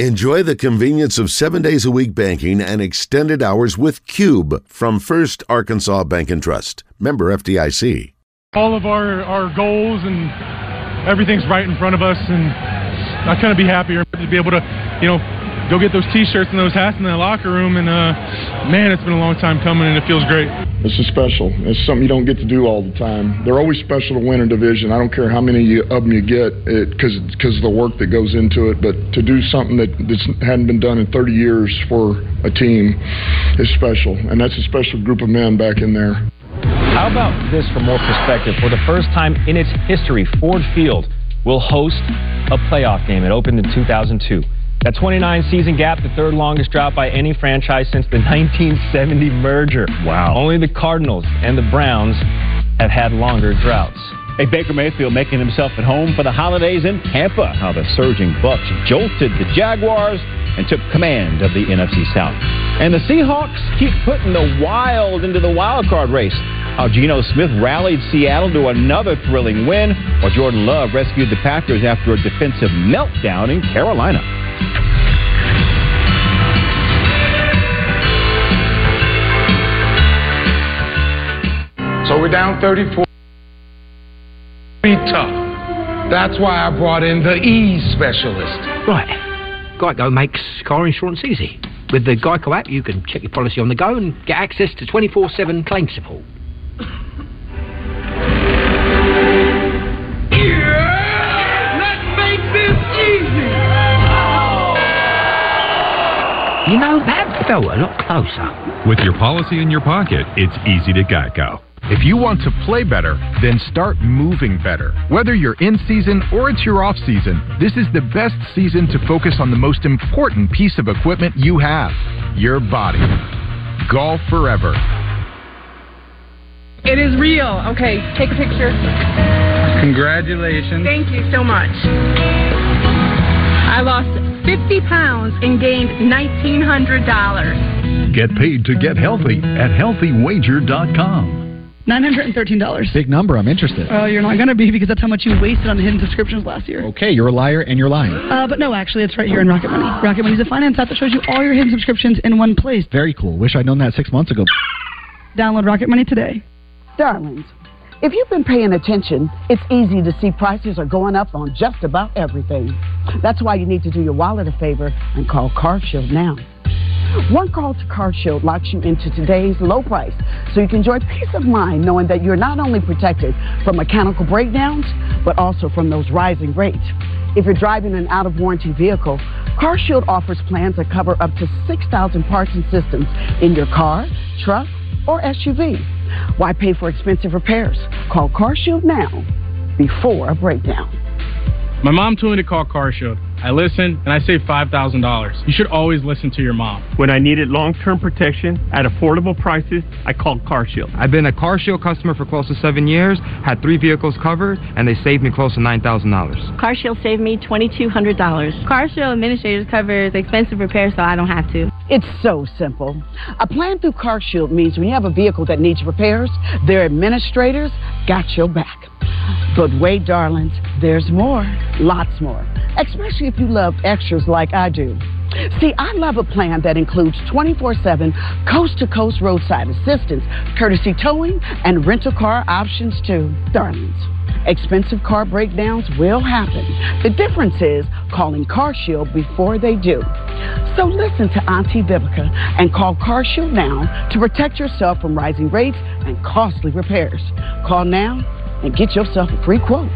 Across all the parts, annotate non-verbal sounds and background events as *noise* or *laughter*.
Enjoy the convenience of seven days a week banking and extended hours with Cube from First Arkansas Bank and Trust. Member FDIC. All of our, our goals and everything's right in front of us, and I of be happier to be able to, you know, go get those T-shirts and those hats in the locker room. And uh, man, it's been a long time coming, and it feels great. This is special. It's something you don't get to do all the time. They're always special to win a division. I don't care how many of them you get, because because of the work that goes into it. But to do something that that's, hadn't been done in 30 years for a team is special, and that's a special group of men back in there. How about this for more perspective? For the first time in its history, Ford Field will host a playoff game. It opened in 2002. That 29 season gap, the third longest drought by any franchise since the *laughs* 1970 merger. Wow. Only the Cardinals and the Browns have had longer droughts. A Baker Mayfield making himself at home for the holidays in Tampa. How the surging Bucs jolted the Jaguars and took command of the NFC South. And the Seahawks keep putting the wild into the wild card race. How Geno Smith rallied Seattle to another thrilling win, while Jordan Love rescued the Packers after a defensive meltdown in Carolina. So we're down 34. Be tough. That's why I brought in the E specialist. Right. Geico makes car insurance easy. With the Geico app, you can check your policy on the go and get access to 24 7 claim support. That a lot closer. With your policy in your pocket, it's easy to Geico. If you want to play better, then start moving better. Whether you're in season or it's your off season, this is the best season to focus on the most important piece of equipment you have your body. Golf forever. It is real. Okay, take a picture. Congratulations. Thank you so much. I lost 50 pounds and gained $1,900. Get paid to get healthy at healthywager.com. $913. Big number. I'm interested. Oh, you're not going to be because that's how much you wasted on the hidden subscriptions last year. Okay, you're a liar and you're lying. Uh, but no, actually, it's right here in Rocket Money. Rocket Money is a finance app that shows you all your hidden subscriptions in one place. Very cool. Wish I'd known that six months ago. Download Rocket Money today. Darlings, if you've been paying attention, it's easy to see prices are going up on just about everything. That's why you need to do your wallet a favor and call CarShield now. One call to CarShield locks you into today's low price, so you can enjoy peace of mind knowing that you're not only protected from mechanical breakdowns, but also from those rising rates. If you're driving an out of warranty vehicle, CarShield offers plans that cover up to 6,000 parts and systems in your car, truck, or SUV. Why pay for expensive repairs? Call CarShield now before a breakdown. My mom told me to call CarShield. I listen and I save $5,000. You should always listen to your mom. When I needed long-term protection at affordable prices, I called CarShield. I've been a CarShield customer for close to seven years, had three vehicles covered, and they saved me close to $9,000. CarShield saved me $2,200. CarShield Administrators covers expensive repairs so I don't have to. It's so simple. A plan through CarShield means when you have a vehicle that needs repairs, their administrators got your back. But wait, darlings, there's more, lots more, especially if you love extras like I do. See, I love a plan that includes 24 7 coast to coast roadside assistance, courtesy towing, and rental car options too. Darlings, expensive car breakdowns will happen. The difference is calling CarShield before they do. So listen to Auntie Vivica and call CarShield now to protect yourself from rising rates and costly repairs. Call now and get yourself a free quote.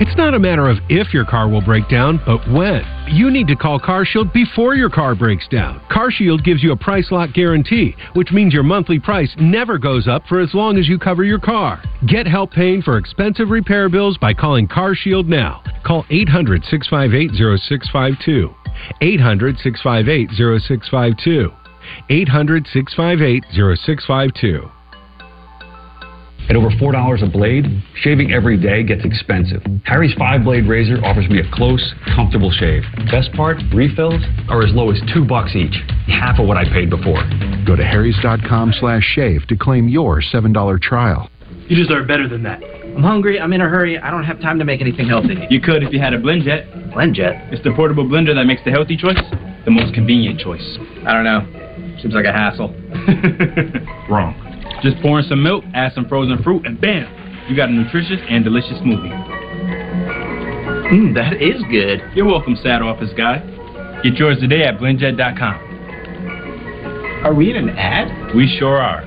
It's not a matter of if your car will break down, but when. You need to call CarShield before your car breaks down. CarShield gives you a price lock guarantee, which means your monthly price never goes up for as long as you cover your car. Get help paying for expensive repair bills by calling CarShield now. Call 800 658 0652. 800 658 0652. 800 658 0652. At over $4 a blade, shaving every day gets expensive. Harry's 5 blade razor offers me a close, comfortable shave. Best part, refills are as low as 2 bucks each, half of what I paid before. Go to harrys.com slash shave to claim your $7 trial. You deserve better than that. I'm hungry. I'm in a hurry. I don't have time to make anything healthy. You could if you had a BlendJet. BlendJet? It's the portable blender that makes the healthy choice the most convenient choice. I don't know. Seems like a hassle. *laughs* Wrong. Just pour in some milk, add some frozen fruit, and bam! You got a nutritious and delicious smoothie. Mmm, that is good. You're welcome, sad office guy. Get yours today at blendjet.com. Are we in an ad? We sure are.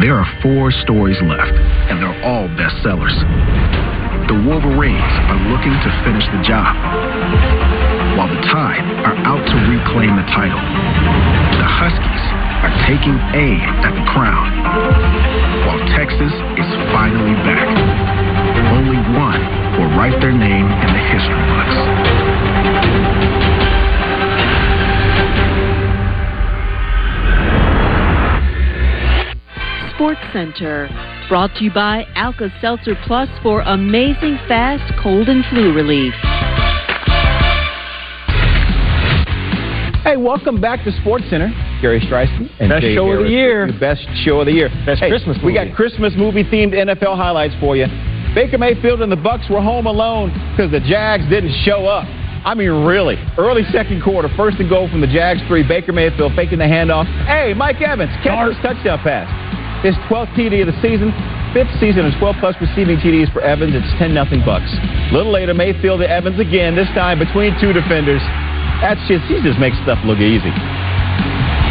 There are four stories left, and they're all bestsellers. The Wolverines are looking to finish the job, while the Tide are out to reclaim the title. The Huskies are taking aim at the crown, while Texas is finally back. Only one will write their name in the history books. Sports Center. Brought to you by Alka Seltzer Plus for amazing fast cold and flu relief. Hey, welcome back to Sports Center. Gary Striewski and Best Jay show of the year. The best show of the year. Best Hey, Christmas We got Christmas movie themed NFL highlights for you. Baker Mayfield and the Bucs were home alone because the Jags didn't show up. I mean, really. Early second quarter, first and goal from the Jags three. Baker Mayfield faking the handoff. Hey, Mike Evans catches his touchdown pass. His 12th TD of the season, fifth season of 12 plus receiving TDs for Evans. It's 10 nothing Bucs. A little later, Mayfield to Evans again. This time between two defenders. That's just he just makes stuff look easy.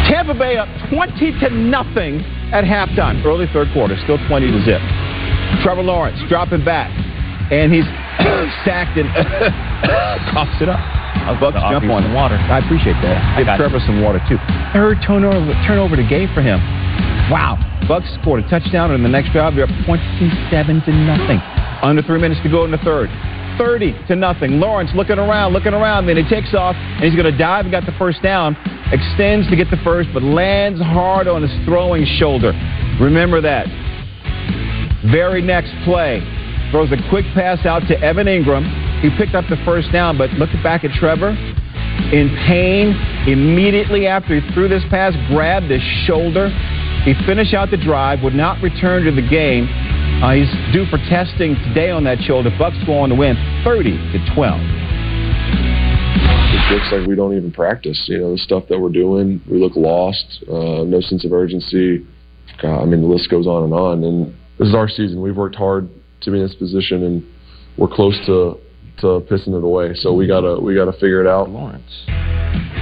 Tampa Bay up 20 to nothing at halftime. Early third quarter, still 20 to zip. Trevor Lawrence dropping back, and he's *coughs* sacked and coughs it up. Bucs the jump on water. I appreciate that. I Give Trevor some water too. Third turnover, turnover to Gay for him. Wow. Bucs scored a touchdown, and the next drive they're up 27 to nothing. Under three minutes to go in the third. 30 to nothing. Lawrence looking around, looking around, then he takes off, and he's going to dive and got the first down. Extends to get the first, but lands hard on his throwing shoulder. Remember that. Very next play, throws a quick pass out to Evan Engram. He picked up the first down, but look back at Trevor. In pain, immediately after he threw this pass, grabbed his shoulder. He finished out the drive, would not return to the game. Uh, he's due for testing today on that shoulder. Bucs go on to win 30 to 12. It looks like we don't even practice. You know, the stuff that we're doing, we look lost, uh, no sense of urgency. God, I mean, the list goes on and on. And this is our season. We've worked hard to be in this position, and we're close to to pissing it away. So we gotta we gotta figure it out. Lawrence,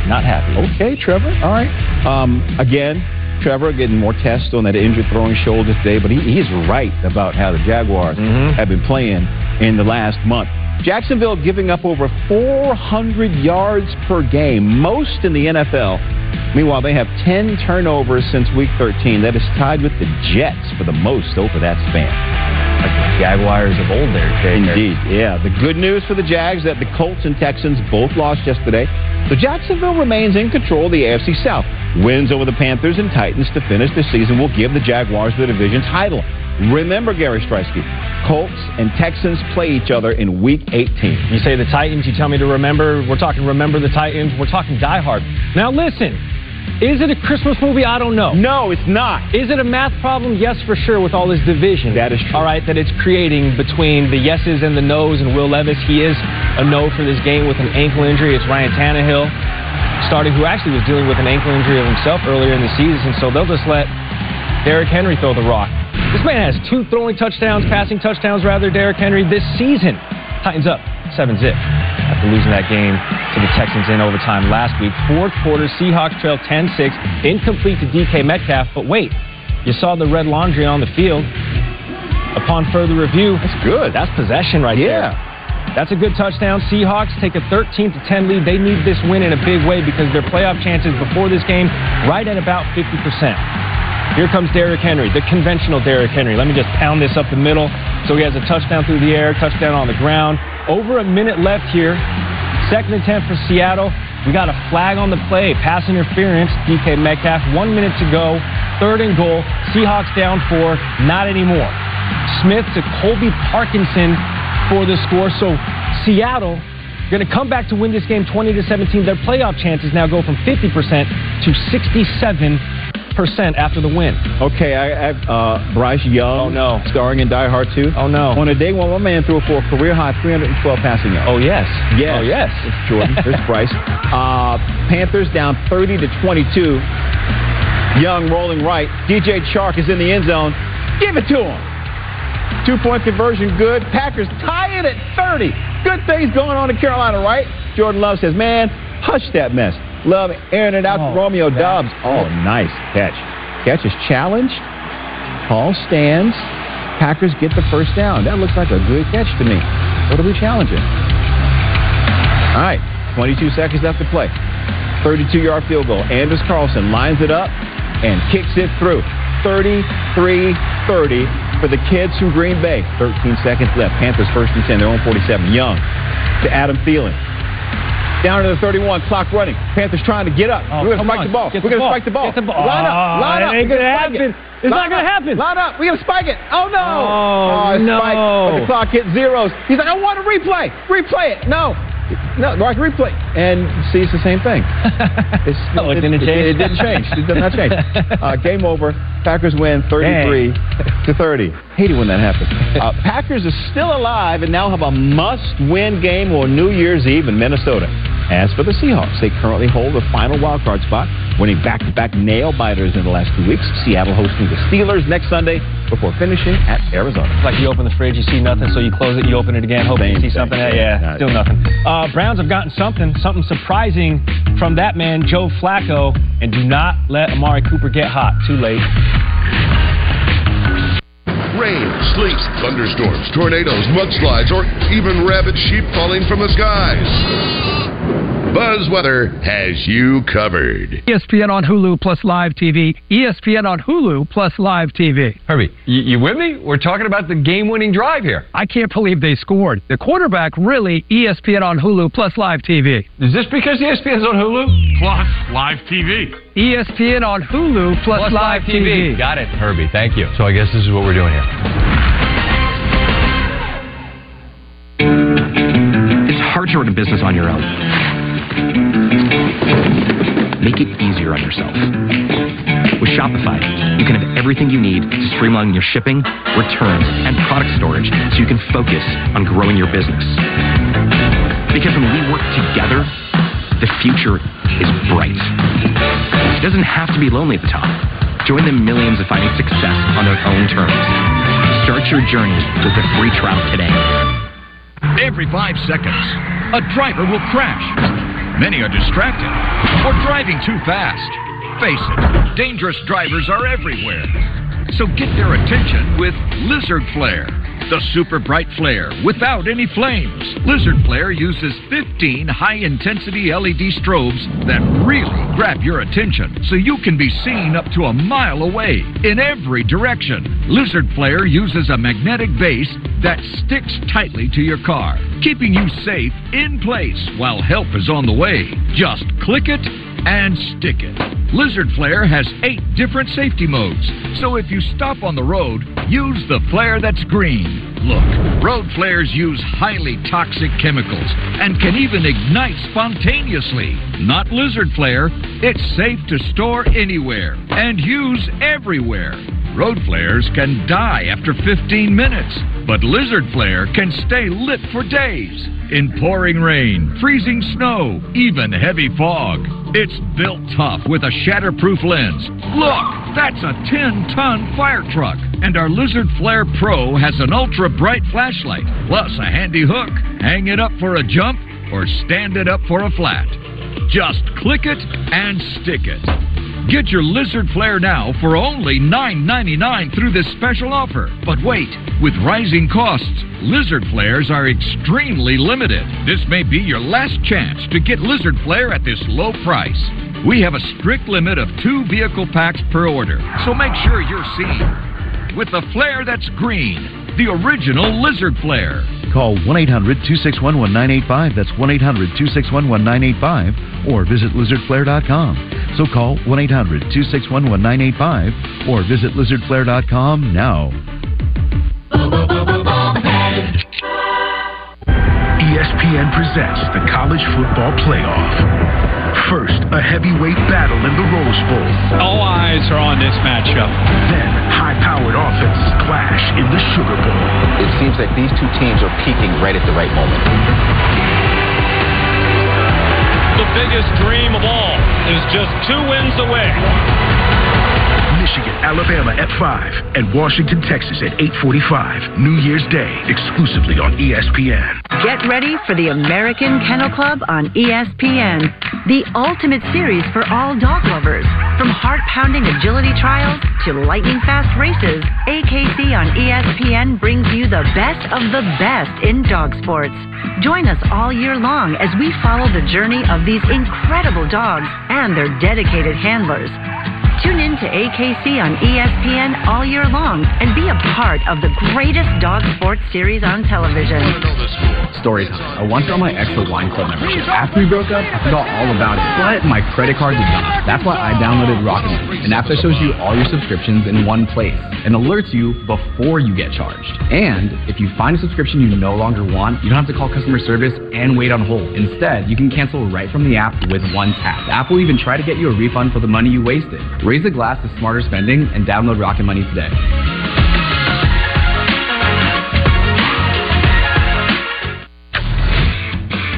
not happy. Okay, Trevor. All right. Um, again, Trevor getting more tests on that injured throwing shoulder today, but he, he's right about how the Jaguars mm-hmm. have been playing in the last month. Jacksonville giving up over 400 yards per game, most in the NFL. Meanwhile, they have 10 turnovers since Week 13. That is tied with the Jets for the most over that span. Like the Jaguars of old there, Jay. Indeed, yeah. The good news for the Jags that the Colts and Texans both lost yesterday. So Jacksonville remains in control of the AFC South. Wins over the Panthers and Titans to finish the season will give the Jaguars the division title. Remember, Gary Striewski, Colts and Texans play each other in Week 18. You say the Titans, you tell me to remember. We're talking remember the Titans. We're talking Die Hard. Now listen, is it a Christmas movie? I don't know. No, it's not. Is it a math problem? Yes, for sure, with all this division. That is true. All right, that it's creating between the yeses and the nos and Will Levis. He is a no for this game with an ankle injury. It's Ryan Tannehill starting, who actually was dealing with an ankle injury of himself earlier in the season, so they'll just let Derrick Henry throw the rock. This man has two throwing touchdowns, passing touchdowns, rather, Derrick Henry, this season. Titans up 7 zip after losing that game to the Texans in overtime last week. Fourth quarter, Seahawks trail 10 6, incomplete to DK Metcalf. But wait, you saw the red laundry on the field. Upon further review, that's good. That's possession right Yeah. there. That's a good touchdown. Seahawks take a 13 to 10 lead. They need this win in a big way because their playoff chances before this game right at about 50%. Here comes Derrick Henry, the conventional Derrick Henry. Let me just pound this up the middle. So he has a touchdown through the air, touchdown on the ground. Over a minute left here. Second attempt for Seattle. We got a flag on the play, pass interference. DK Metcalf, one minute to go. Third and goal. Seahawks down four. Not anymore. Smith to Colby Parkinson for the score. So Seattle going to come back to win this game 20 to 17. Their playoff chances now go from 50% to 67 percent after the win. Okay, I I have uh, Bryce Young. Oh, no. starring in Die Hard 2. Oh no. On a day when one man threw for a career high 312 passing yards. Oh yes. Yes. Oh yes. It's Jordan. *laughs* There's Bryce. Uh, Panthers down 30 to 22. Young rolling right. DJ Chark is in the end zone. Give it to him. Two point conversion, good. Packers tie it at 30. Good things going on in Carolina, right? Jordan Love says, man, hush that mess. Love airing it out to oh, Romeo Doubs. Oh, nice catch. Catch is challenged. Paul stands. Packers get the first down. That looks like a good catch to me. What are we challenging? All right, 22 seconds left to play. 32 yard field goal. Anders Carlson lines it up and kicks it through. 33 30 for the kids from Green Bay. 13 seconds left. Panthers first and 10. They're on 47. Young to Adam Thielen. Down to the 31. Clock running. Panthers trying to get up. We're going to spike on. the ball. Get We're going to spike the ball. Get the ball. Line up. Oh, Line up. it ain't gonna gonna it. happen. It's Line not gonna happen. Line up. We're going to spike it. Oh, no. Oh, it's no. spiked, But the clock hit zeros. He's like, I want to replay. Replay it. No. No, Mark, replay. And see, it's the same thing. *laughs* It's, Oh, it didn't change? It, didn't change. It does not change. *laughs* Uh, game over. Packers win 33 to 30. Hate it when that happens. *laughs* Uh, Packers are still alive and now have a must-win game on New Year's Eve in Minnesota. As for the Seahawks, they currently hold the final wildcard spot, winning back-to-back nail-biters in the last two weeks. Seattle hosting the Steelers next Sunday before finishing at Arizona. It's like you open the fridge, you see nothing, so you close it, you open it again, hoping you see thing, something. same Yeah, thing. still nothing. Uh, Browns have gotten something, something surprising from that man, Joe Flacco, and do not let Amari Cooper get hot. Too late. Rain, sleet, thunderstorms, tornadoes, mudslides, or even rabid sheep falling from the skies. Buzz Weather has you covered. ESPN on Hulu plus live TV. ESPN on Hulu plus live TV. Herbie, you, you with me? We're talking about the game-winning drive here. I can't believe they scored. The quarterback really ESPN on Hulu plus live TV. Is this because ESPN's on Hulu? Plus live TV. ESPN on Hulu plus, live, TV. Got it, Herbie. Thank you. So I guess this is what we're doing here. It's hard to run a business on your own. Make it easier on yourself. With Shopify, you can have everything you need to streamline your shipping, returns, and product storage so you can focus on growing your business. Because when we work together, the future is bright. It doesn't have to be lonely at the top. Join the millions of finding success on their own terms. Start your journey with a free trial today. Every five seconds, a driver will crash. Many are distracted or driving too fast. Face it, dangerous drivers are everywhere. So get their attention with Lizard Flare, the super bright flare without any flames. Lizard Flare uses 15 high intensity LED strobes that really grab your attention so you can be seen up to a mile away in every direction. Lizard Flare uses a magnetic base that sticks tightly to your car, keeping you safe in place while help is on the way. Just click it and stick it. Lizard Flare has eight different safety modes, so if you stop on the road, use the flare that's green. Look, road flares use highly toxic chemicals and can even ignite spontaneously. Not Lizard Flare, it's safe to store anywhere and use everywhere. Road flares can die after 15 minutes, but Lizard Flare can stay lit for days. In pouring rain, freezing snow, even heavy fog. It's built tough with a shatterproof lens. Look, that's a 10 ton fire truck. And our Lizard Flare Pro has an ultra bright flashlight, plus a handy hook. Hang it up for a jump or stand it up for a flat. Just click it and stick it. Get your Lizard Flare now for only $9.99 through this special offer. But wait, with rising costs, Lizard Flares are extremely limited. This may be your last chance to get Lizard Flare at this low price. We have a strict limit of two vehicle packs per order, so make sure you're seen. With the flare that's green, the original Lizard Flare. Call 1 800 261 1985. That's 1 800 261 1985. Or visit lizardflare.com. So call 1 800 261 1985 or visit lizardflare.com now. ESPN presents the College Football Playoff. First, a heavyweight battle in the Rose Bowl. All eyes are on this matchup. Then, high-powered offenses clash in the Sugar Bowl. It seems like these two teams are peaking right at the right moment. The biggest dream of all is just two wins away. Michigan, Alabama at 5, and Washington, Texas at 845. New Year's Day, exclusively on ESPN. Get ready for the American Kennel Club on ESPN, the ultimate series for all dog lovers. From heart pounding agility trials to lightning fast races, AKC on ESPN brings you the best of the best in dog sports. Join us all year long as we follow the journey of these incredible dogs and their dedicated handlers. Tune in to AKC on ESPN all year long and be a part of the greatest dog sports series on television. Story time. I once got my ex a wine club membership. After we broke up, I forgot all about it. But my credit card did not. That's why I downloaded Rocket Money, an app that shows you all your subscriptions in one place and alerts you before you get charged. And if you find a subscription you no longer want, you don't have to call customer service and wait on hold. Instead, you can cancel right from the app with one tap. The app will even try to get you a refund for the money you wasted. Raise a glass to smarter spending and download Rocket Money today.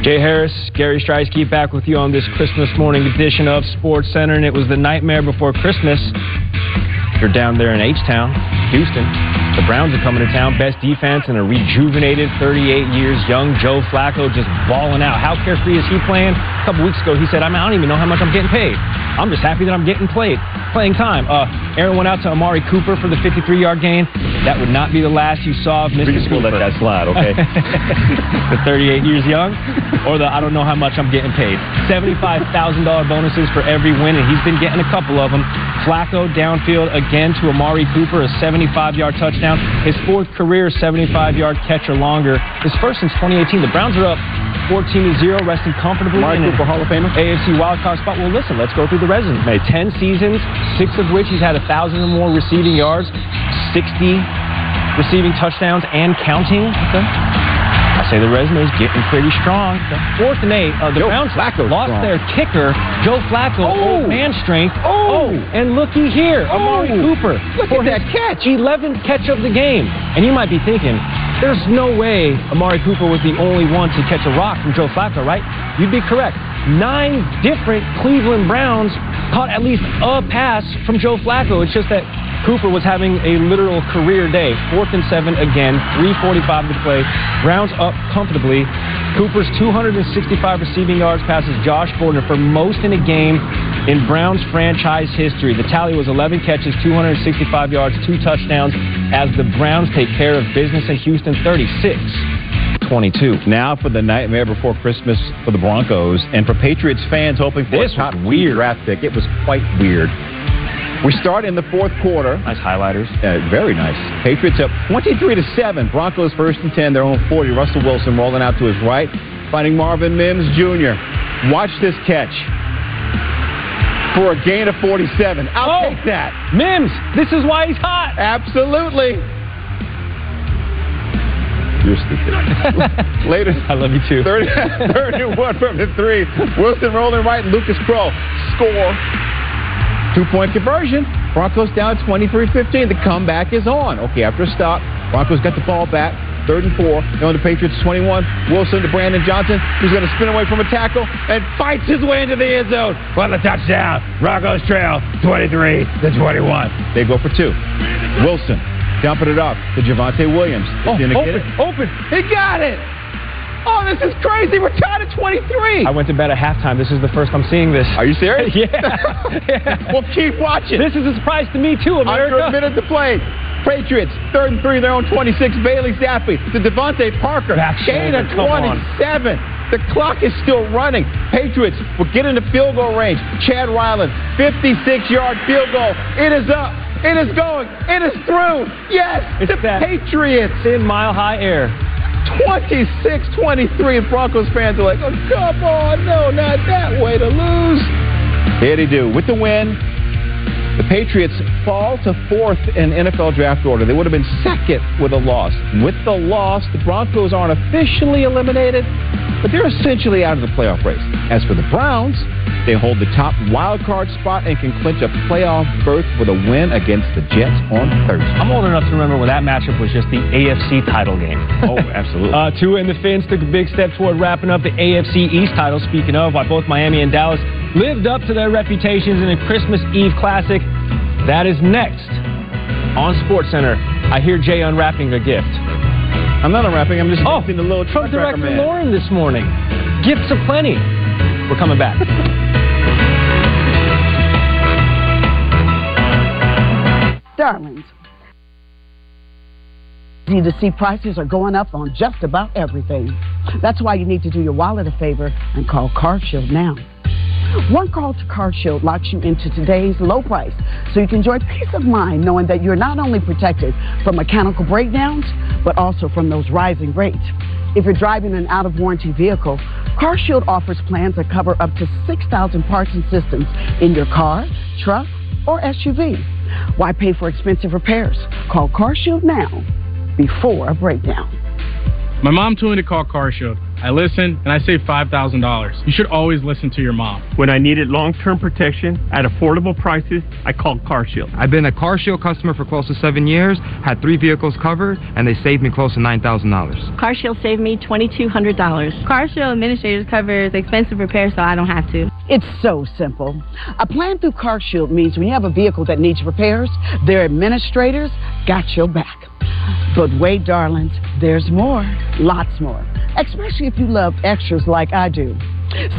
Jay Harris, Gary Striewski back with you on this Christmas morning edition of Sports Center, and it was the nightmare before Christmas. You're down there in H-Town, Houston. The Browns are coming to town. Best defense and a rejuvenated 38 years young Joe Flacco just balling out. How carefree is he playing? A couple weeks ago, he said, I, I don't even know how much I'm getting paid. I'm just happy that I'm getting played, playing time. Uh, Aaron went out to Amari Cooper for the 53-yard gain. That would not be the last you saw of Mr. We just will Cooper. let that slide, okay? *laughs* the 38 years young, or the I don't know how much I'm getting paid. $75,000 bonuses for every win, and he's been getting a couple of them. Flacco downfield again to Amari Cooper, a 75-yard touchdown. His fourth career 75-yard catch or longer. His first since 2018. The Browns are up 14 to 0, resting comfortably Amari in Cooper, Hall of Famer? AFC wildcard spot. Well, listen, let's go through the resume. 10 seasons, six of which he's had a thousand or more receiving yards, 60 receiving touchdowns and counting. I say the resume is getting pretty strong. The Fourth and eight. Uh, the Joe Browns lost strong. their kicker, Joe Flacco, old man strength. Oh, and looky here, Amari Cooper. Look for at that catch. 11th catch of the game. And you might be thinking, there's no way Amari Cooper was the only one to catch a rock from Joe Flacco, right? You'd be correct. Nine different Cleveland Browns caught at least a pass from Joe Flacco. It's just that Cooper was having a literal career day. Fourth and seven again, 345 to play. Browns up comfortably. Cooper's 265 receiving yards passes Josh Gordon for most in a game in Browns franchise history. The tally was 11 catches, 265 yards, two touchdowns as the Browns take care of business in Houston 36. 22. Now for the nightmare before Christmas for the Broncos and for Patriots fans hoping for This a top weird draft pick. It was quite weird. We start in the fourth quarter. Nice highlighters. Uh, very nice. Patriots up 23 to 7. Broncos first and 10, their own 40. Russell Wilson rolling out to his right, finding Marvin Mims Jr. Watch this catch. For a gain of 47. I'll Oh. take that. Mims, this is why he's hot. Absolutely. You're stupid. *laughs* Later. I love you too. 30, *laughs* 31 from the three. Wilson rolling right. Lucas Krull score. Two point conversion. Broncos down 23 15. The comeback is on. Okay, after a stop, Broncos got the ball back. Third and four. They're on the Patriots 21. Wilson to Brandon Johnson, who's going to spin away from a tackle and fights his way into the end zone. For the touchdown. Broncos trail 23 to 21. They go for two. Wilson dumping it up to Javonte Williams. Oh, open, open. He got it. Oh, this is crazy. We're tied at 23. I went to bed at halftime. This is the first I'm seeing this. Are you serious? *laughs* yeah. well, keep watching. This is a surprise to me too, America. Under a minute to play. Patriots, third and three, their own 26. Bailey Zappe to DeVante Parker. Back Gain of shoulder, come on. 27. The clock is still running. Patriots will get into field goal range. Chad Ryland, 56 yard field goal. It is up. It is going. It is through. Yes, It's the that Patriots. In mile high air. 26 23, and Broncos fans are like, oh, come on, no, not that way to lose. Here they do. With the win, the Patriots fall to fourth in NFL draft order. They would have been second with a loss. With the loss, the Broncos aren't officially eliminated, but they're essentially out of the playoff race. As for the Browns, they hold the top wild card spot and can clinch a playoff berth with a win against the Jets on Thursday. I'm old enough to remember when that matchup was just the AFC title game. Oh, absolutely. uh, Tua and the Fins took a big step toward wrapping up the AFC East title. Speaking of, while both Miami and Dallas lived up to their reputations in a Christmas Eve classic, that is next on SportsCenter. I hear Jay unwrapping a gift. I'm not unwrapping. I'm just oh, the little truck driver Director man. Lauren this morning. Gifts aplenty. We're coming back. *laughs* Darlings, you to see prices are going up on just about everything. That's why you need to do your wallet a favor and call CarShield now. One call to CarShield locks you into today's low price, so you can enjoy peace of mind knowing that you're not only protected from mechanical breakdowns, but also from those rising rates. If you're driving an out of warranty vehicle, CarShield offers plans that cover up to 6,000 parts and systems in your car, truck, or SUV. Why pay for expensive repairs? Call CarShield now before a breakdown. My mom told me to call CarShield. I listened and I saved $5,000. You should always listen to your mom. When I needed long-term protection at affordable prices, I called CarShield. I've been a CarShield customer for close to seven years, had three vehicles covered, and they saved me close to $9,000. CarShield saved me $2,200. CarShield Administrators covers expensive repairs so I don't have to. It's so simple. A plan through CarShield means when you have a vehicle that needs repairs, their administrators got your back. But wait, darlings, there's more, lots more, especially if you love extras like I do.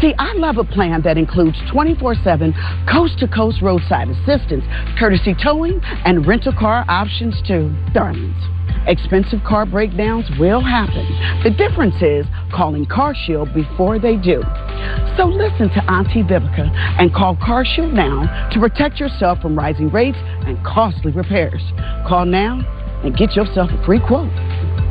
See, I love a plan that includes 24 7 coast to coast roadside assistance, courtesy towing, and rental car options too, darlings. Expensive car breakdowns will happen. The difference is calling CarShield before they do. So listen to Auntie Vivica and call CarShield now to protect yourself from rising rates and costly repairs. Call now and get yourself a free quote.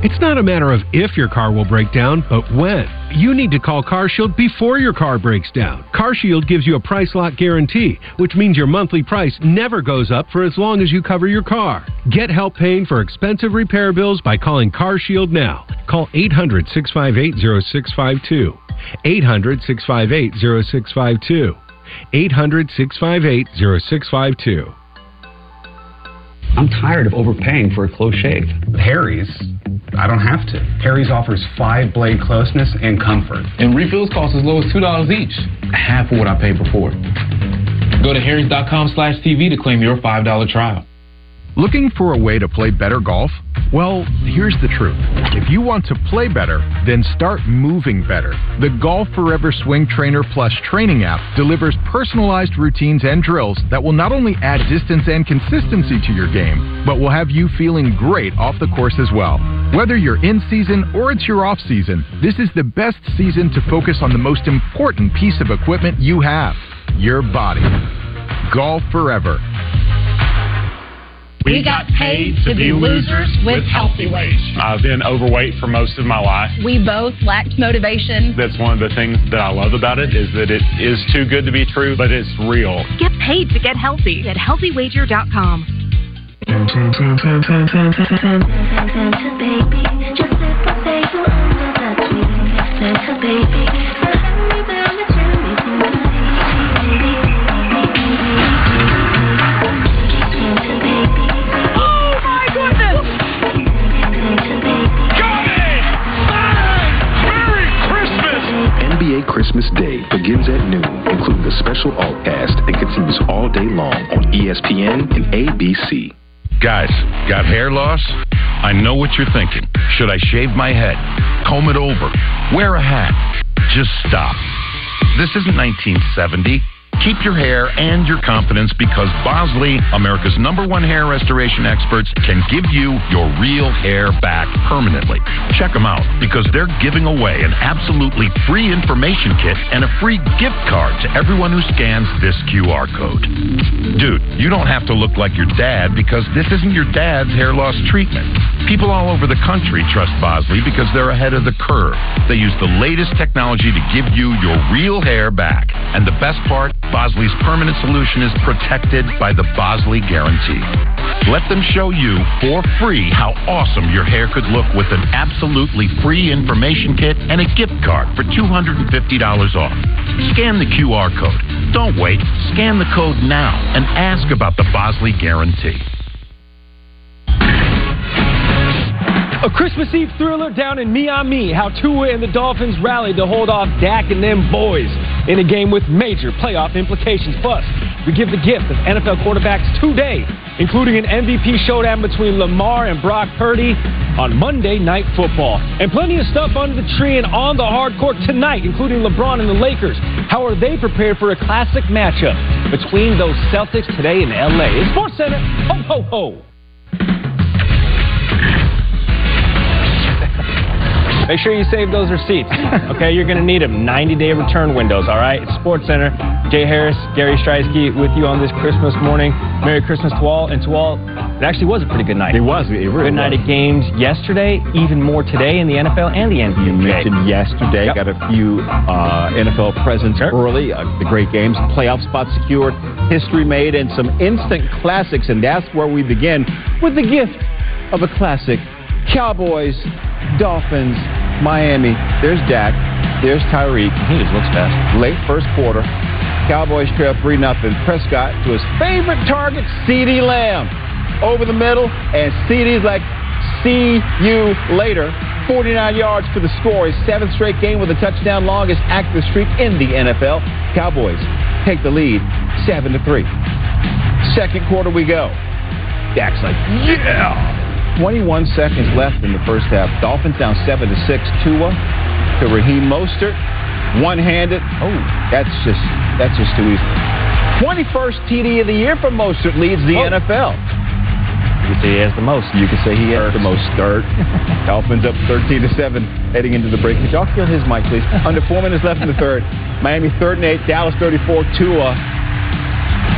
It's not a matter of if your car will break down, but when. You need to call CarShield before your car breaks down. CarShield gives you a price lock guarantee, which means your monthly price never goes up for as long as you cover your car. Get help paying for expensive repair bills by calling CarShield now. Call 800 658 0652. 800 658 0652. 800 658 0652. I'm tired of overpaying for a close shave. Harry's, I don't have to. Harry's offers five blade closeness and comfort. And refills cost as low as $2 each. Half of what I paid before. Go to harrys.com slash TV to claim your $5 trial. Looking for a way to play better golf? Well, here's the truth. If you want to play better, then start moving better. The Golf Forever Swing Trainer Plus training app delivers personalized routines and drills that will not only add distance and consistency to your game, but will have you feeling great off the course as well. Whether you're in season or it's your off season, this is the best season to focus on the most important piece of equipment you have your body. Golf Forever. We got paid to be losers with healthy weight. I've been overweight for most of my life. We both lacked motivation. That's one of the things that I love about it is that it is too good to be true, but it's real. Get paid to get healthy at healthywager.com. NBA Christmas Day begins at noon, including a special altcast and continues all day long on ESPN and ABC. Guys, got hair loss? I know what you're thinking. Should I shave my head? Comb it over? Wear a hat? Just stop. This isn't 1970. Keep your hair and your confidence because Bosley, America's number one hair restoration experts, can give you your real hair back permanently. Check them out because they're giving away an absolutely free information kit and a free gift card to everyone who scans this QR code. Dude, you don't have to look like your dad because this isn't your dad's hair loss treatment. People all over the country trust Bosley because they're ahead of the curve. They use the latest technology to give you your real hair back. And the best part, Bosley's permanent solution is protected by the Bosley Guarantee. Let them show you for free how awesome your hair could look with an absolutely free information kit and a gift card for $250 off. Scan the QR code. Don't wait. Scan the code now and ask about the Bosley Guarantee. A Christmas Eve thriller down in Miami. How Tua and the Dolphins rallied to hold off Dak and them boys in a game with major playoff implications. Plus, we give the gift of NFL quarterbacks today, including an MVP showdown between Lamar and Brock Purdy on Monday Night Football. And plenty of stuff under the tree and on the hard court tonight, including LeBron and the Lakers. How are they prepared for a classic matchup between those Celtics today in LA? It's Sports Center. Ho, ho, ho. Make sure you save those receipts. *laughs* Okay, you're going to need them. 90 day return windows, all right? It's Sports Center. Jay Harris, Gary Striewski with you on this Christmas morning. Merry Christmas to all. And to all, it actually was a pretty good night. It was. It really good night was. of games yesterday, even more today in the NFL and the NBA. You mentioned yesterday, Yep. got a few uh, NFL presents early. Uh, the great games, playoff spots secured, history made, and some instant classics. And that's where we begin with the gift of a classic Cowboys, Dolphins, Miami. There's Dak. There's Tyreek. He just looks fast. Late first quarter. Cowboys trail 3 0. Prescott to his favorite target, CeeDee Lamb. Over the middle, and CeeDee's like, see you later. 49 yards for the score. His seventh straight game with a touchdown, longest active streak in the NFL. Cowboys take the lead, 7 to 3. Second quarter we go. Dak's like, yeah! 21 seconds left in the first half. Dolphins down 7 to 6. Tua to Raheem Mostert. One-handed. Oh, that's just that's just too easy. 21st TD of the year for Mostert leads the oh. NFL. You can say he has the most. You can say he has the most start. *laughs* Dolphins up 13 to 7 heading into the break. Could y'all kill his mic, please? Under four minutes left in the third. *laughs* Miami third and eight. Dallas 34. Tua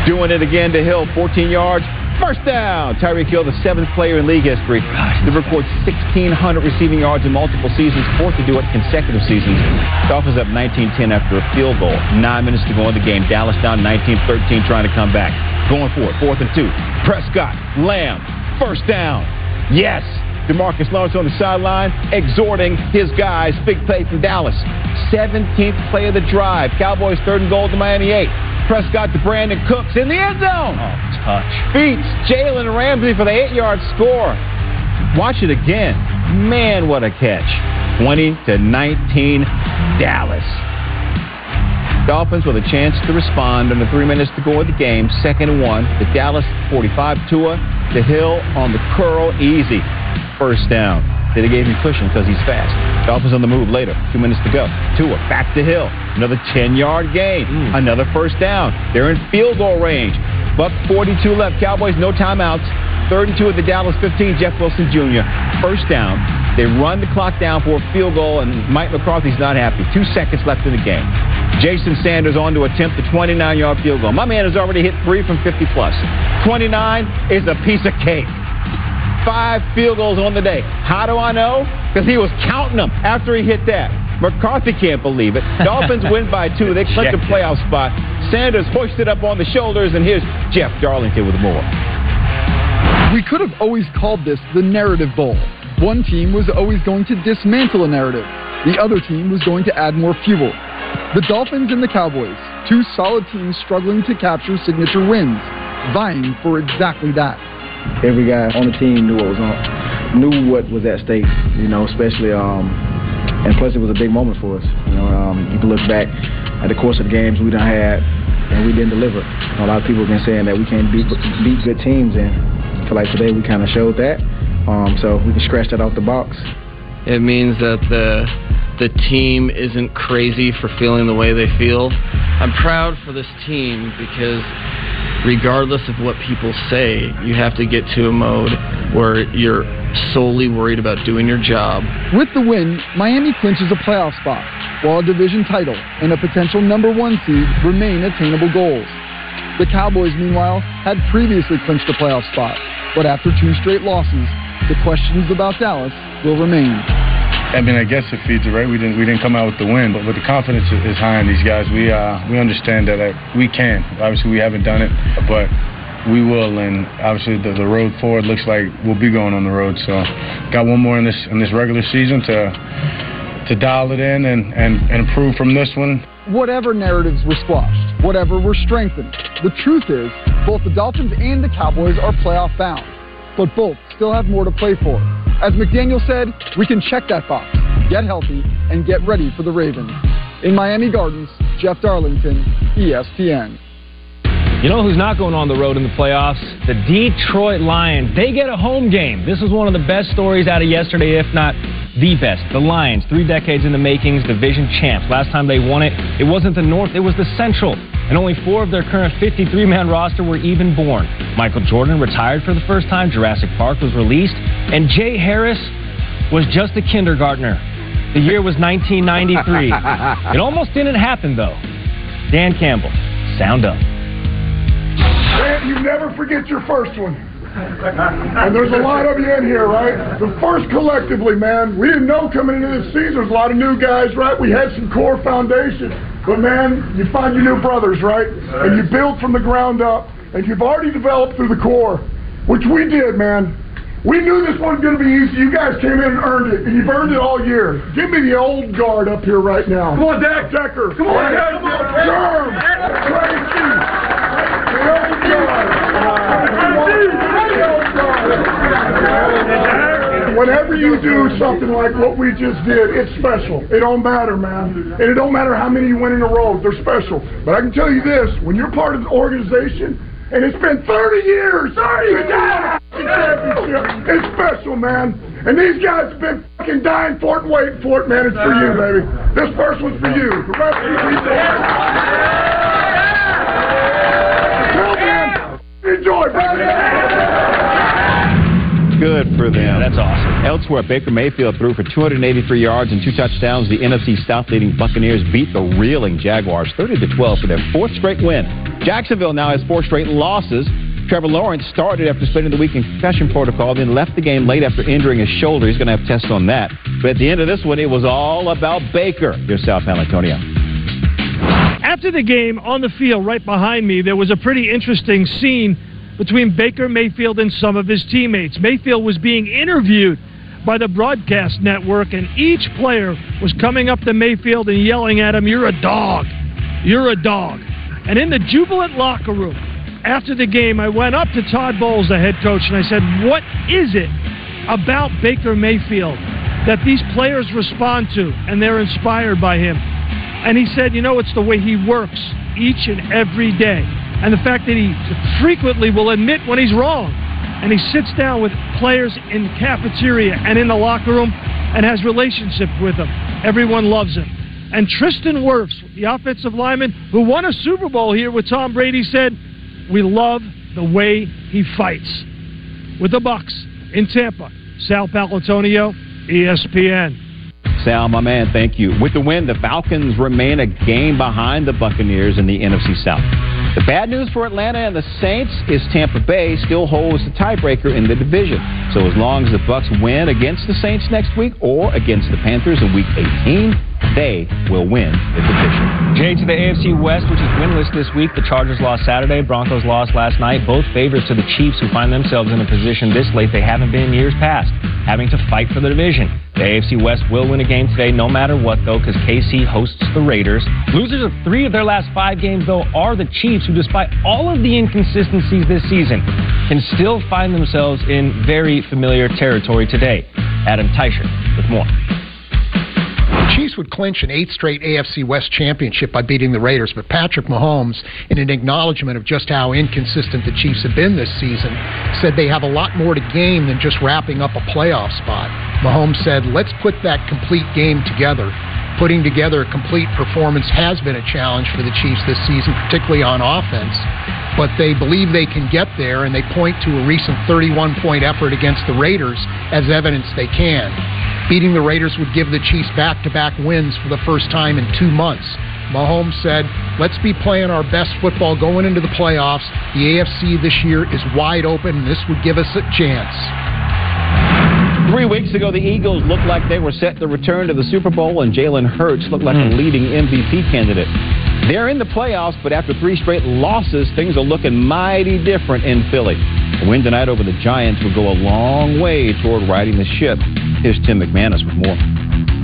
doing it again to Hill. 14 yards. First down. Tyreek Hill, the seventh player in league history to record 1,600 receiving yards in multiple seasons, fourth to do it consecutive seasons. Dolphins up 19-10 after a field goal. Nine minutes to go in the game. Dallas down 19-13 trying to come back. Going for it. Fourth and two. Prescott. Lamb. First down. Yes. Demarcus Lawrence on the sideline, exhorting his guys. Big play from Dallas. 17th play of the drive. Cowboys third and goal to Miami 8. Prescott to Brandin Cooks in the end zone. Oh, touch. Beats Jalen Ramsey for the eight yard score. Watch it again. Man, what a catch. 20 to 19, Dallas. Dolphins with a chance to respond under three minutes to go in the game. Second and one. The Dallas 45 Tua. The Hill on the curl. Easy. First down. Then he gave him cushion because he's fast. Dolphins on the move later. Two minutes to go. Tua back to Hill. Another 10 yard gain. Mm. Another first down. They're in field goal range. Buck 42 left. Cowboys no timeouts. 32 at the Dallas 15. Jeff Wilson Jr. First down. They run the clock down for a field goal, and Mike McCarthy's not happy. Two seconds left in the game. Jason Sanders on to attempt the 29 yard field goal. My man has already hit three from 50 plus. 29 is a piece of cake. Five field goals on the day. How do I know? Because he was counting them after he hit that. McCarthy can't believe it. *laughs* Dolphins win by two. They clinch a playoff spot. Sanders hoisted up on the shoulders, and here's Jeff Darlington with more. We could have always called this the Narrative Bowl. One team was always going to dismantle a narrative, the other team was going to add more fuel. The Dolphins and the Cowboys, two solid teams struggling to capture signature wins, vying for exactly that. Every guy on the team knew what was on, knew what was at stake. You know, especially um, and plus it was a big moment for us. You know, um, you can look back at the course of the games we done had, and we didn't deliver. You know, a lot of people have been saying that we can't beat beat good teams, and I feel like today we kind of showed that. Um, so we can scratch that off the box. It means that the the team isn't crazy for feeling the way they feel. I'm proud for this team because regardless of what people say, you have to get to a mode where you're solely worried about doing your job. With the win, Miami clinches a playoff spot, while a division title and a potential number one seed remain attainable goals. The Cowboys, meanwhile, had previously clinched a playoff spot, but after two straight losses, the questions about Dallas will remain. I mean, I guess it feeds it, right? We didn't we didn't come out with the win, but, but the confidence is high in these guys. We uh, we understand that uh, we can. Obviously, we haven't done it, but we will. And obviously, the, the road forward looks like we'll be going on the road. So, got one more in this in this regular season to to dial it in and, and, and improve from this one. Whatever narratives were squashed, whatever were strengthened, the truth is both the Dolphins and the Cowboys are playoff bound, but both still have more to play for. As McDaniel said, we can check that box, get healthy, and get ready for the Ravens. In Miami Gardens, Jeff Darlington, ESPN. You know who's not going on the road in the playoffs? The Detroit Lions. They get a home game. This was one of the best stories out of yesterday, if not the best. The Lions, three decades in the makings, division champs. Last time they won it, it wasn't the North, it was the Central. And only four of their current 53 man roster were even born. Michael Jordan retired for the first time, Jurassic Park was released, and Jay Harris was just a kindergartner. The year was 1993. *laughs* it almost didn't happen, though. Dan Campbell, sound up. Man, you never forget your first one. And there's a lot of you in here, right? The first collectively, man, we didn't know coming into this season. There's a lot of new guys, right? We had some core foundation. But man, you find your new brothers, right? And you build from the ground up. And you've already developed through the core, which we did, man. We knew this wasn't going to be easy. You guys came in and earned it, and you've earned it all year. Give me the old guard up here right now. Come on, Dak Decker. Come on. Come on, Germ. Tracy. The old guard. Whenever you do something like what we just did, it's special. It don't matter, man. And it don't matter how many you win in a row. They're special. But I can tell you this, when you're part of the organization, and it's been 30 years. 30 years. Championship. It's special, man. And these guys have been fucking dying for it and waiting for it, man. It's for you, baby. This first one's for you. The rest of you enjoy, Good for them. Yeah, that's awesome. Elsewhere, Baker Mayfield threw for 283 yards and two touchdowns. The NFC South leading Buccaneers beat the reeling Jaguars 30 to 12 for their fourth straight win. Jacksonville now has four straight losses. Trevor Lawrence started after spending the week in concussion protocol, then left the game late after injuring his shoulder. He's going to have tests on that. But at the end of this one, it was all about Baker. Here's Sal Paolantonio. After the game, on the field right behind me, there was a pretty interesting scene between Baker Mayfield and some of his teammates. Mayfield was being interviewed by the broadcast network, and each player was coming up to Mayfield and yelling at him, You're a dog. You're a dog. And in the jubilant locker room, after the game, I went up to Todd Bowles, the head coach, and I said, What is it about Baker Mayfield that these players respond to and they're inspired by him? And he said, You know, it's the way he works each and every day. And the fact that he frequently will admit when he's wrong. And he sits down with players in the cafeteria and in the locker room and has relationship with them. Everyone loves him. And Tristan Wirfs, the offensive lineman who won a Super Bowl here with Tom Brady, said, "We love the way he fights." With the Bucs in Tampa, Sal Paolantonio, ESPN. Sal, my man, thank you. With the win, the Falcons remain a game behind the Buccaneers in the NFC South. The bad news for Atlanta and the Saints is Tampa Bay still holds the tiebreaker in the division. So as long as the Bucs win against the Saints next week or against the Panthers in Week 18, they will win the division. Jay to the AFC West, which is winless this week. The Chargers lost Saturday, Broncos lost last night. Both favorites to the Chiefs, who find themselves in a position this late they haven't been in years past, having to fight for the division. The AFC West will win a game today, no matter what, though, because KC hosts the Raiders. Losers of three of their last five games, though, are the Chiefs, who, despite all of the inconsistencies this season, can still find themselves in very familiar territory today. Adam Teicher with more. Chiefs would clinch an eighth straight AFC West championship by beating the Raiders, but Patrick Mahomes, in an acknowledgement of just how inconsistent the Chiefs have been this season, said they have a lot more to gain than just wrapping up a playoff spot. Mahomes said, let's put that complete game together. Putting together a complete performance has been a challenge for the Chiefs this season, particularly on offense, but they believe they can get there, and they point to a recent 31 point effort against the Raiders as evidence they can. Beating the Raiders would give the Chiefs back to back wins for the first time in two months. Mahomes said, Let's be playing our best football going into the playoffs. The AFC this year is wide open, and this would give us a chance. Three weeks ago, the Eagles looked like they were set to return to the Super Bowl, and Jalen Hurts looked like a hmm. leading MVP candidate. They're in the playoffs, but after three straight losses, things are looking mighty different in Philly. A win tonight over the Giants would go a long way toward righting the ship. Here's Tim McManus with more.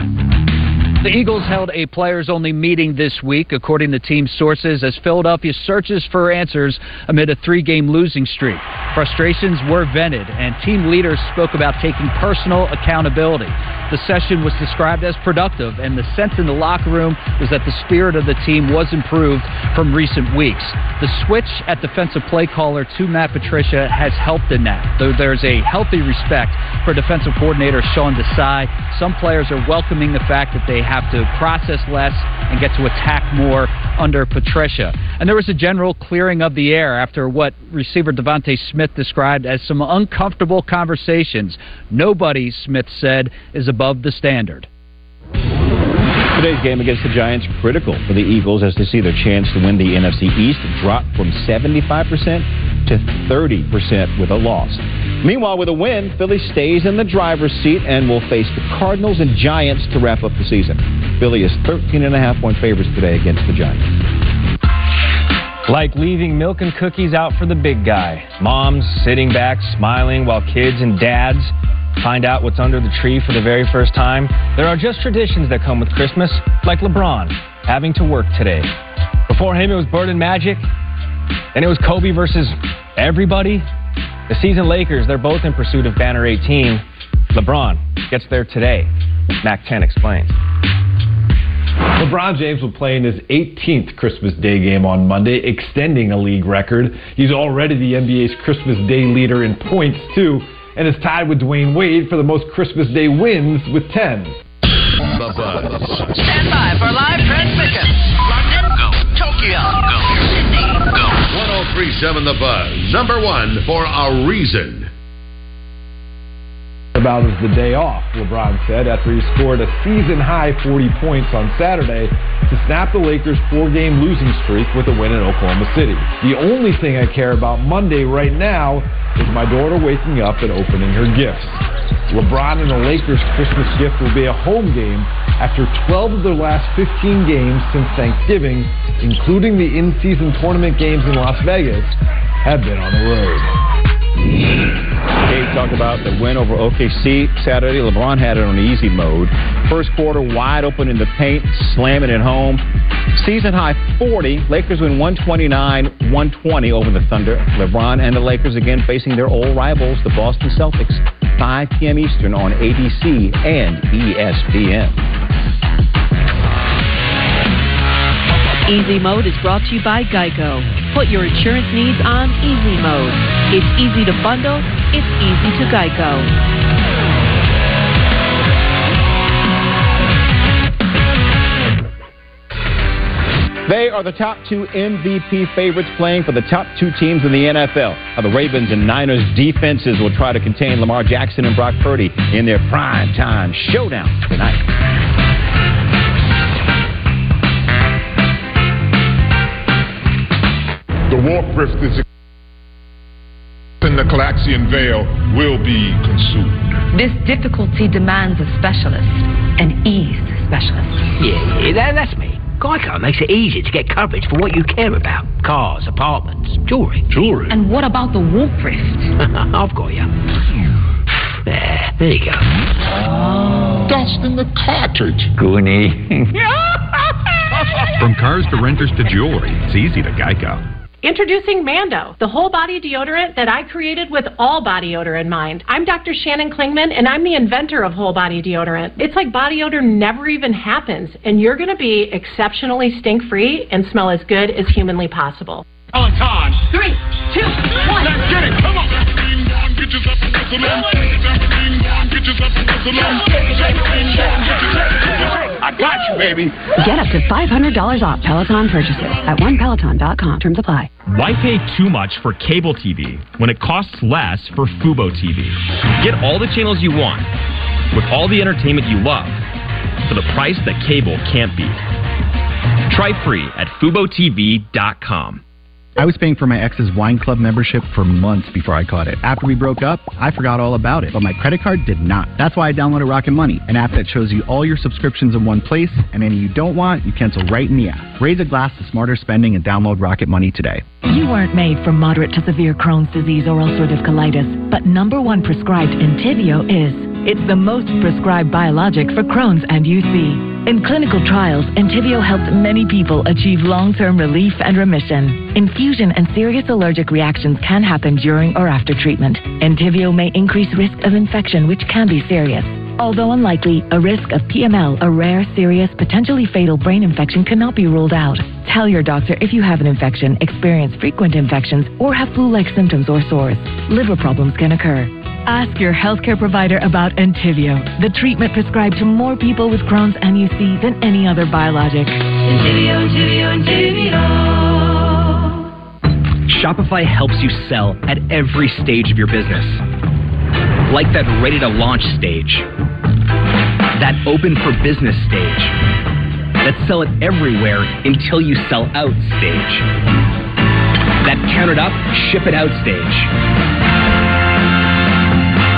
The Eagles held a players only meeting this week, according to team sources, as Philadelphia searches for answers amid a three game losing streak. Frustrations were vented, and team leaders spoke about taking personal accountability. The session was described as productive, and the sense in the locker room was that the spirit of the team was improved from recent weeks. The switch at defensive play caller to Matt Patricia has helped in that, though there's a healthy respect for defensive coordinator Sean Desai. Some players are welcoming the fact that they have to process less and get to attack more under Patricia. And there was a general clearing of the air after what receiver DeVonta Smith described as some uncomfortable conversations. Nobody, Smith said, is above the standard. Today's game against the Giants critical for the Eagles as they see their chance to win the NFC East drop from 75% to 30% with a loss. Meanwhile, with a win, Philly stays in the driver's seat and will face the Cardinals and Giants to wrap up the season. Philly is 13 and a half point favorites today against the Giants. Like leaving milk and cookies out for the big guy. Moms sitting back smiling while kids and dads find out what's under the tree for the very first time. There are just traditions that come with Christmas, like LeBron having to work today. Before him, it was Bird and Magic. Then it was Kobe versus everybody. The season Lakers, they're both in pursuit of Banner 18. LeBron gets there today. Mac 10 explains. LeBron James will play in his 18th Christmas Day game on Monday, extending a league record. He's already the NBA's Christmas Day leader in points, too, and is tied with Dwyane Wade for the most Christmas Day wins with 10. The Buzz. Stand by for live transmission. London, go. Tokyo, go. Sydney, go. 1037 The Buzz. Number one for a reason. About the day off, LeBron said after he scored a season high 40 points on Saturday to snap the Lakers' four game losing streak with a win in Oklahoma City. The only thing I care about Monday right now is my daughter waking up and opening her gifts. LeBron and the Lakers' Christmas gift will be a home game after 12 of their last 15 games since Thanksgiving, including the in season tournament games in Las Vegas, have been on the road. Dave talked about the win over OKC Saturday. LeBron had it on easy mode. First quarter wide open in the paint, slamming it home. Season high 40. Lakers win 129 120 over the Thunder. LeBron and the Lakers again facing their old rivals, the Boston Celtics. 5 p.m. Eastern on ABC and ESPN. Easy Mode is brought to you by Geico. Put your insurance needs on Easy Mode. It's easy to bundle, it's easy to Geico. They are the top two MVP favorites playing for the top two teams in the NFL. Now, the Ravens and Niners defenses will try to contain Lamar Jackson and Brock Purdy in their prime time showdown tonight. The warp rift is in the Calaxian Veil will be consumed. This difficulty demands a specialist, an ease specialist. Yeah, yeah that, that's me. Geico makes it easy to get coverage for what you care about. Cars, apartments, jewelry. Jewelry? And what about the warp rift? *laughs* I've got you. There, there you go. Dust in the cartridge. Goonie. *laughs* From cars to renters to jewelry, it's easy to Geico. Introducing Mando, the whole body deodorant that I created with all body odor in mind. I'm Dr. Shannon Klingman, and I'm the inventor of whole body deodorant. It's like body odor never even happens, and you're going to be exceptionally stink free and smell as good as humanly possible. On time. Three, two, one. Let's get it. Come on. I got you, baby. Get up to $500 off Peloton purchases at onepeloton.com. Terms apply. Why pay too much for cable TV when it costs less for Fubo TV? Get all the channels you want with all the entertainment you love for the price that cable can't beat. Try free at FuboTV.com. I was paying for my ex's wine club membership for months before I caught it. After we broke up, I forgot all about it, but my credit card did not. That's why I downloaded Rocket Money, an app that shows you all your subscriptions in one place, and any you don't want, you cancel right in the app. Raise a glass to smarter spending and download Rocket Money today. You weren't made for moderate to severe Crohn's disease or ulcerative colitis, but number one prescribed Entyvio is. It's the most prescribed biologic for Crohn's and UC. In clinical trials, Entyvio helped many people achieve long-term relief and remission. Infusion and serious allergic reactions can happen during or after treatment. Entyvio may increase risk of infection, which can be serious. Although unlikely, a risk of PML, a rare, serious, potentially fatal brain infection, cannot be ruled out. Tell your doctor if you have an infection, experience frequent infections, or have flu-like symptoms or sores. Liver problems can occur. Ask your healthcare provider about Entyvio, the treatment prescribed to more people with Crohn's and UC than any other biologic. Entyvio, Entyvio, Entyvio. Shopify helps you sell at every stage of your business. Like that ready to launch stage, that open for business stage, that sell it everywhere until you sell out stage, that count it up, ship it out stage,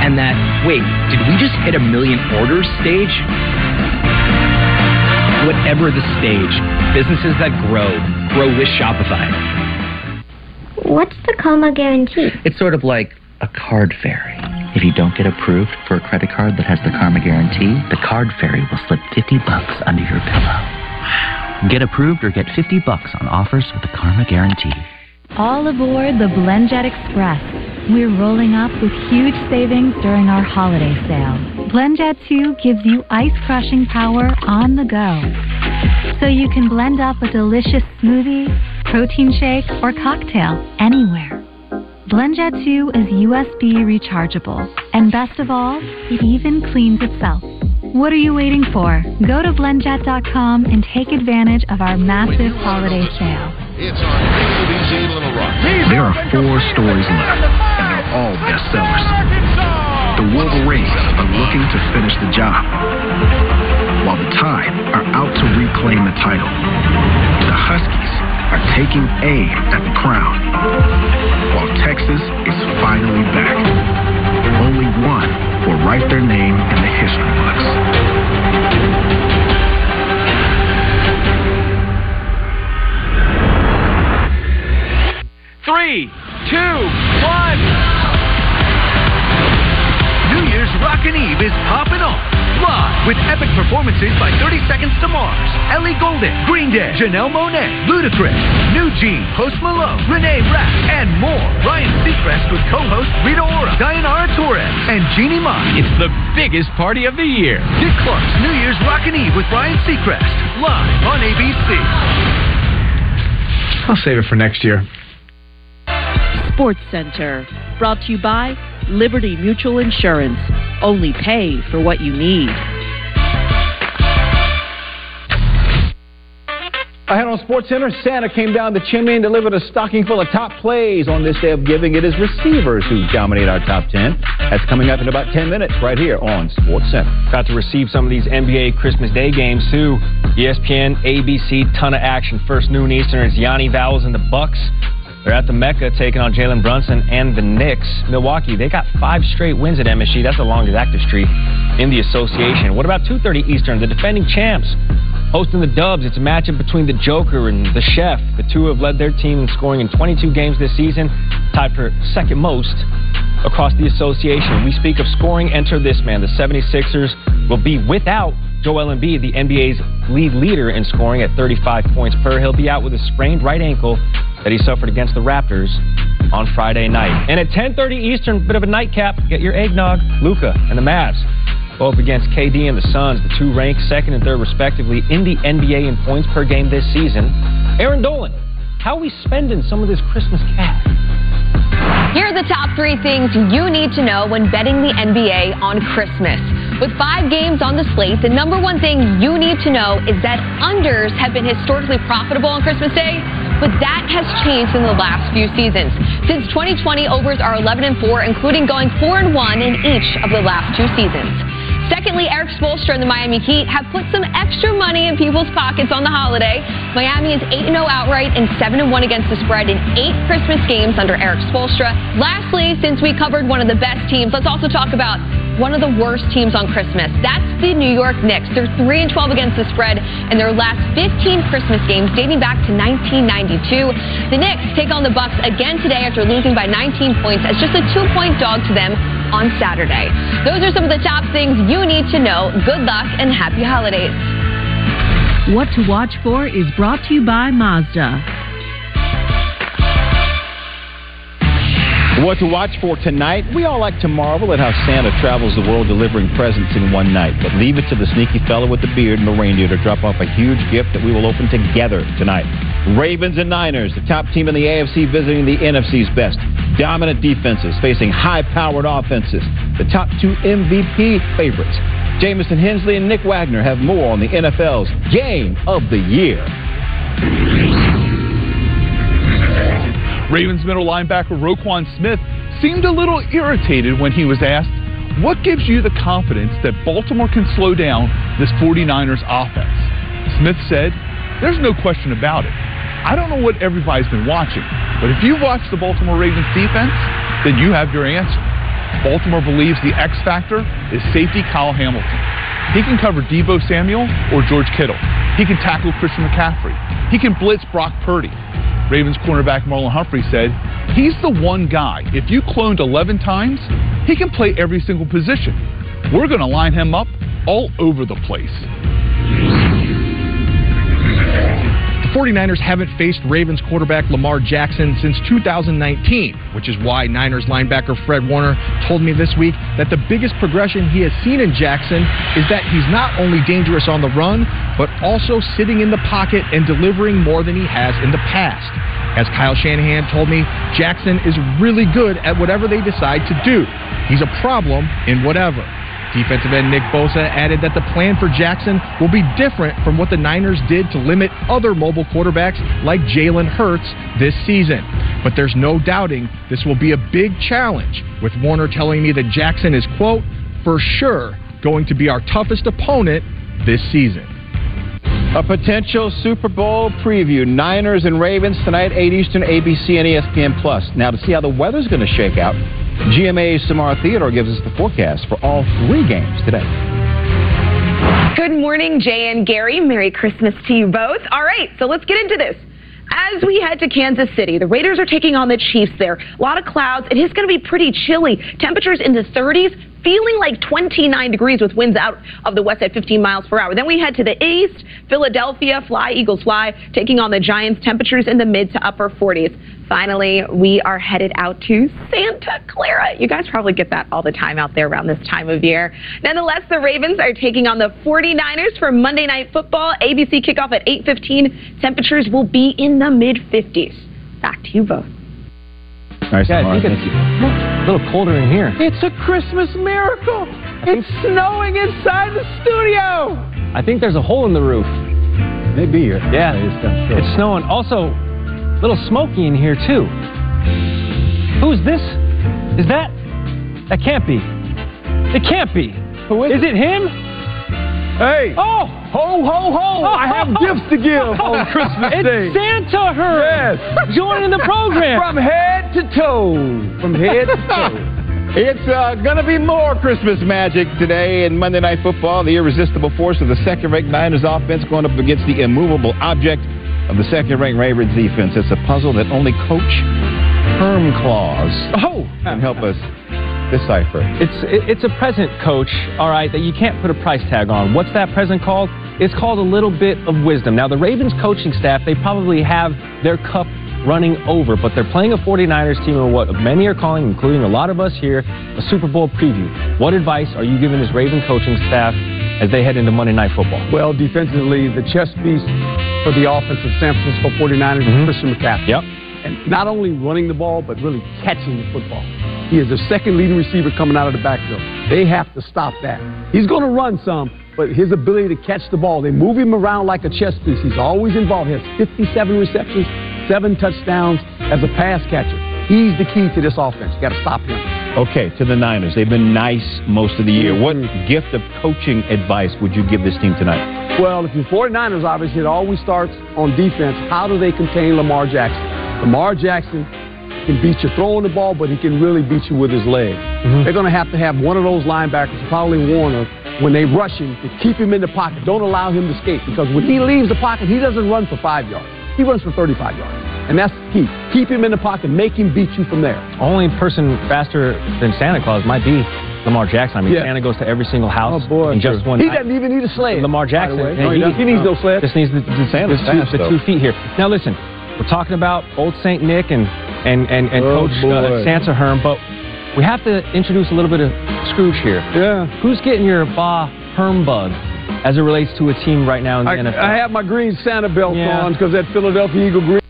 and that, wait, did we just hit a million orders stage? Whatever the stage, businesses that grow, grow with Shopify. What's the Karma Guarantee? It's sort of like a card fairy. If you don't get approved for a credit card that has the Karma Guarantee, the card fairy will slip 50 bucks under your pillow. Get approved or get 50 bucks on offers with the Karma Guarantee. All aboard the BlendJet Express. We're rolling up with huge savings during our holiday sale. BlendJet 2 gives you ice crushing power on the go. So you can blend up a delicious smoothie, protein shake, or cocktail anywhere. BlendJet 2 is USB rechargeable, and best of all, it even cleans itself. What are you waiting for? Go to blendjet.com and take advantage of our massive holiday sale. It's on KLBZ Little Rock. There are four stories left, and they're all bestsellers. The Wolverines are looking to finish the job, while the Tide are out to reclaim the title. The Huskies are taking aim at the crown, while Texas is finally back. Only one will write their name in the history books. Three, two, one. New Year's Rockin' Eve is popping off. Live with epic performances by 30 Seconds to Mars, Ellie Goulding, Green Day, Janelle Monáe, Ludacris, New Jean, Post Malone, Renee Rapp, and more. Ryan Seacrest with co-host Rita Ora, Dayanara Torres, and Jeannie Mai. It's the biggest party of the year. Dick Clark's New Year's Rockin' Eve with Ryan Seacrest, live on ABC. I'll save it for next year. Sports Center, brought to you by Liberty Mutual Insurance. Only pay for what you need. I Ahead on Sports Center, Santa came down the chimney and delivered a stocking full of top plays on this day of giving. It is receivers who dominate our top 10. That's coming up in about 10 minutes right here on Sports Center. Got to receive some of these NBA Christmas Day games too. ESPN, ABC, ton of action. First noon Eastern, it's Yanni Vowels and the Bucks. They're at the Mecca taking on Jalen Brunson and the Knicks. Milwaukee, they got five straight wins at MSG. That's the longest active streak in the association. What about 2:30 Eastern? The defending champs hosting the Dubs. It's a matchup between the Joker and the Chef. The two have led their team in scoring in 22 games this season, tied for second most across the association. We speak of scoring. Enter this man. The 76ers will be without Joel Embiid, the NBA's lead leader in scoring at 35 points per. He'll be out with a sprained right ankle that he suffered against the Raptors on Friday night. And at 10:30 Eastern, bit of a nightcap. Get your eggnog. Luka and the Mavs up against KD and the Suns, the two ranked second and third respectively in the NBA in points per game this season. Erin Dolan, how are we spending some of this Christmas cash? Here are the top three things you need to know when betting the NBA on Christmas. With five games on the slate, the number one thing you need to know is that unders have been historically profitable on Christmas Day, but that has changed in the last few seasons. Since 2020, overs are 11 and 4, including going 4 and 1 in each of the last two seasons. Secondly, Erik Spoelstra and the Miami Heat have put some extra money in people's pockets on the holiday. Miami is 8 0 outright and 7 1 against the spread in eight Christmas games under Erik Spoelstra. Lastly, since we covered one of the best teams, let's also talk about one of the worst teams on Christmas. That's the New York Knicks. They're 3 and 12 against the spread in their last 15 Christmas games dating back to 1992. The Knicks take on the Bucks again today after losing by 19 points as just a 2-point dog to them on Saturday. Those are some of the top things you need to know. Good luck and happy holidays. What to watch for is brought to you by Mazda. What to watch for tonight? We all like to marvel at how Santa travels the world delivering presents in one night. But leave it to the sneaky fellow with the beard and the reindeer to drop off a huge gift that we will open together tonight. Ravens and Niners, the top team in the AFC visiting the NFC's best. Dominant defenses facing high powered offenses. The top two MVP favorites. Jamison Hensley and Nick Wagoner have more on the NFL's Game of the Year. Ravens middle linebacker Roquan Smith seemed a little irritated when he was asked, What gives you the confidence that Baltimore can slow down this 49ers offense? Smith said, There's no question about it. I don't know what everybody's been watching, but if you've watched the Baltimore Ravens defense, then you have your answer. Baltimore believes the X factor is safety Kyle Hamilton. He can cover Deebo Samuel or George Kittle. He can tackle Christian McCaffrey. He can blitz Brock Purdy. Ravens cornerback Marlon Humphrey said, He's the one guy. If you cloned 11 times, he can play every single position. We're going to line him up all over the place. The 49ers haven't faced Ravens quarterback Lamar Jackson since 2019, which is why Niners linebacker Fred Warner told me this week that the biggest progression he has seen in Jackson is that he's not only dangerous on the run, but also sitting in the pocket and delivering more than he has in the past. As Kyle Shanahan told me, Jackson is really good at whatever they decide to do. He's a problem in whatever. Defensive end Nick Bosa added that the plan for Jackson will be different from what the Niners did to limit other mobile quarterbacks like Jalen Hurts this season. But there's no doubting this will be a big challenge, with Warner telling me that Jackson is, quote, for sure going to be our toughest opponent this season. A potential Super Bowl preview. Niners and Ravens tonight, 8 Eastern, ABC and ESPN Plus. Now, to see how the weather's going to shake out, GMA's Somara Theodore gives us the forecast for all three games today. Good morning, Jay and Gary. Merry Christmas to you both. All right, so let's get into this. As we head to Kansas City, the Raiders are taking on the Chiefs there. A lot of clouds. It is going to be pretty chilly. Temperatures in the 30s, feeling like 29 degrees with winds out of the west at 15 miles per hour. Then we head to the east, Philadelphia, fly, Eagles fly, taking on the Giants, temperatures in the mid to upper 40s. Finally, we are headed out to Santa Clara. You guys probably get that all the time out there around this time of year. Nonetheless, the Ravens are taking on the 49ers for Monday Night Football. ABC kickoff at 8:15. Temperatures will be in the mid 50s. Back to you both. Nice, Yeah, I Somara. think Thank it's you. a little colder in here. It's a Christmas miracle. It's snowing inside the studio. I think there's a hole in the roof. Maybe. Yeah, it's snowing. Also, a little smoky in here too. Who's this? Is that? That can't be. It can't be. Who is? Is it him? Hey! Oh! Ho, ho, ho! I have *laughs* gifts to give on Christmas it's Day. Santa Herm. Yes. Joining the program. From head to toe. From head to toe. *laughs* It's uh, going to be more Christmas magic today in Monday Night Football. The irresistible force of the second-ranked Niners offense going up against the immovable object of the second-ranked Ravens defense. It's a puzzle that only Coach Herm Claus oh. can help us decipher. It's it's a present, Coach. All right, that you can't put a price tag on. What's that present called? It's called a little bit of wisdom. Now, the Ravens coaching staff, they probably have their cup running over, but they're playing a 49ers team or what many are calling, including a lot of us here, a Super Bowl preview. What advice are you giving this Raven coaching staff as they head into Monday Night Football? Well, defensively, the chess piece for the offense of San Francisco 49ers is mm-hmm. Christian McCaffrey. Yep. And not only running the ball, but really catching the football. He is the second leading receiver coming out of the backfield. They have to stop that. He's going to run some, but his ability to catch the ball, they move him around like a chess piece. He's always involved. He has 57 receptions, seven touchdowns as a pass catcher. He's the key to this offense. You got to stop him. Okay, to the Niners. They've been nice most of the year. What mm-hmm. gift of coaching advice would you give this team tonight? Well, if you're 49ers, obviously, it always starts on defense. How do they contain Lamar Jackson? Lamar Jackson can beat you throwing the ball, but he can really beat you with his legs. Mm-hmm. They're going to have to have one of those linebackers, probably Warner, when they rush him, to keep him in the pocket. Don't allow him to escape because when he leaves the pocket, he doesn't run for five yards. He runs for 35 yards. And that's key. Keep him in the pocket. Make him beat you from there. Only person faster than Santa Claus might be Lamar Jackson. I mean, Yeah. Santa goes to every single house Oh, boy. in just one He doesn't even need a sled. Lamar Jackson. by the way. yeah, No, he, he needs no sled. Just needs the, the, the, two, the two feet here. Now listen, we're talking about old Saint Nick and and and, and Oh, Coach uh. Santa Herm, but we have to introduce a little bit of Scrooge here. Yeah. Who's getting your Bah Herm bug as it relates to a team right now in the I, NFL? I have my green Santa belt Yeah. on because that Philadelphia Eagle green.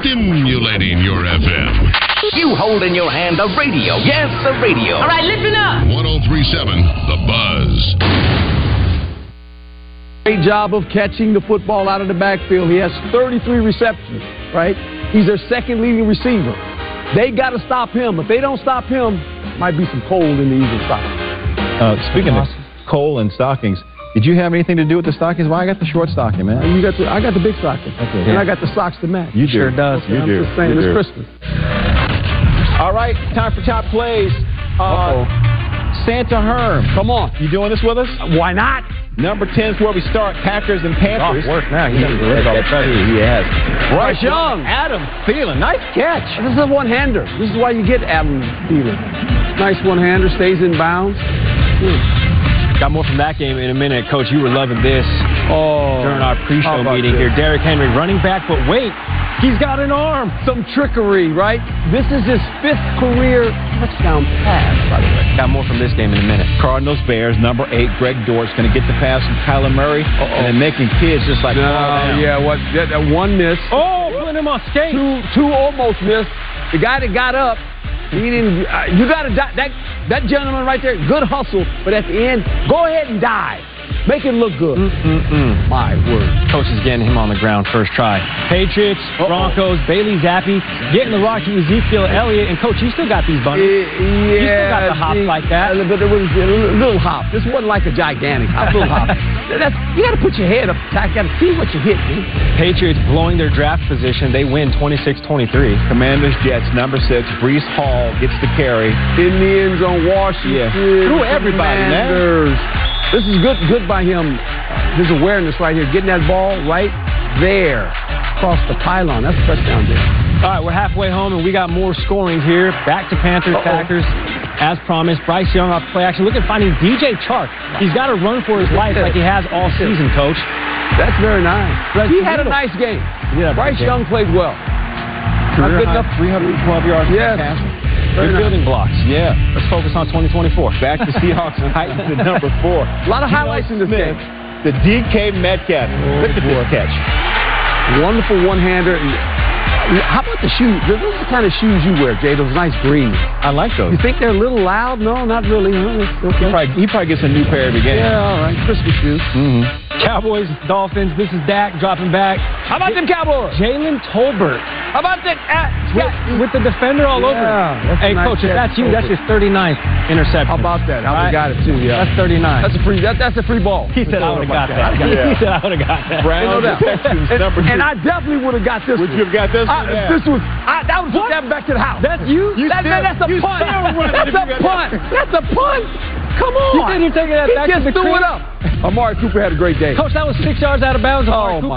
Stimulating your FM. You hold in your hand the radio. Yes, the radio. All right, listen up. 1037 The Buzz. Great job of catching the football out of the backfield. He has 33 receptions, right? He's their second leading receiver. They got to stop him. If they don't stop him, might be some cold in the Eagles stocking. Uh, speaking of coal and stockings, did you have anything to do with the stockings? Why I got the short stocking, man? You got the, I got the big stocking, Okay. and I got the socks to match. You do. Sure does. You I'm do. just saying, You it's do. Christmas. All right, time for top plays. Uh, Santa Herm. Come on. You doing this with us? Why not? Number 10 is where we start. Packers and Panthers. Oh, work now. He doesn't Yeah, take all the that's He has. Bryce Young. Adam Thielen. Nice catch. This is a one-hander. This is why you get Adam Thielen. Nice one-hander, stays in bounds. Hmm. Got more from that game in a minute. Coach, you were loving this Oh, during our pre-show meeting this? here. Derrick Henry running back, but wait, he's got an arm. Some trickery, right? This is his fifth career touchdown pass, by the way. Got more from this game in a minute. Cardinals Bears, number eight, Greg Dortch going to get the pass from Kyler Murray and then making kids just like fall No, yeah, what? That, that one miss. Oh, putting him on skate. Two, two almost missed. The guy that got up, he didn't. Uh, you got to die. That that gentleman right there, good hustle, but at the end, go ahead and dive. Make it look good. Mm-mm-mm. My word. Coach is getting him on the ground first try. Patriots, Broncos, Bailey Zappe, getting the rock to Ezekiel Elliott, and Coach, you still got these bunnies. Yeah, You still got the hop see, like that. uh, But it was a little, little hop. This wasn't like a gigantic hop. Little hop. *laughs* That's, you got to put your head up. You got to see what you hit. Man. Patriots blowing their draft position. They win 26-23. Commanders Jets, number six, Breece Hall gets the carry. In the end zone, Washington. Through everybody, man. Commanders. This is good. Good by him. His awareness right here, getting that ball right there across the pylon. That's a touchdown there. All right, we're halfway home, and we got more scoring here. Back to Panthers, Uh-oh. Packers. As promised, Bryce Young off play action. Look at finding DJ Chark. He's got to run for his life like he has all *laughs* season, Coach. That's very nice. He had a nice game. Yeah, Bryce game. Young played well. Not Career good high, enough. 312 yards Yes. Good building blocks. Yeah. Let's focus on 2024. Back to Seahawks Titans *laughs* at number four. A lot of highlights in this Smith, game. The DK Metcalf. Look at this catch. Wonderful one-hander. How about the shoes? Those are the kind of shoes you wear, Jay. Those nice greens. I like those. You think they're a little loud? No, not really. That's He probably, he probably gets a new pair every game. Yeah, all right. Christmas shoes. Mm-hmm. Cowboys, Dolphins. This is Dak dropping back. How about them Cowboys? Jalen Tolbert How about that? Uh, with, with the defender all over. Yeah, a Hey, nice Coach, if that's you, that's his 39th interception. How about that? We right. got it too? Yeah. That's 39. That's a free. That, that's a free ball. he said I would have got that. *laughs* Yeah. He said I would have got that. Browns No. Texans, And. I definitely would have got this. Would one. you have got this I, one? Yeah. This was. I, that was put that back to the house. That's you? You That, still- that, that's a *laughs* punt. That's a punt. That's a punt. Come on. You you're taking that he back just to the threw crib? it up. Amari Cooper had a great day. Coach, that was six yards out of bounds. Oh, Cooper. my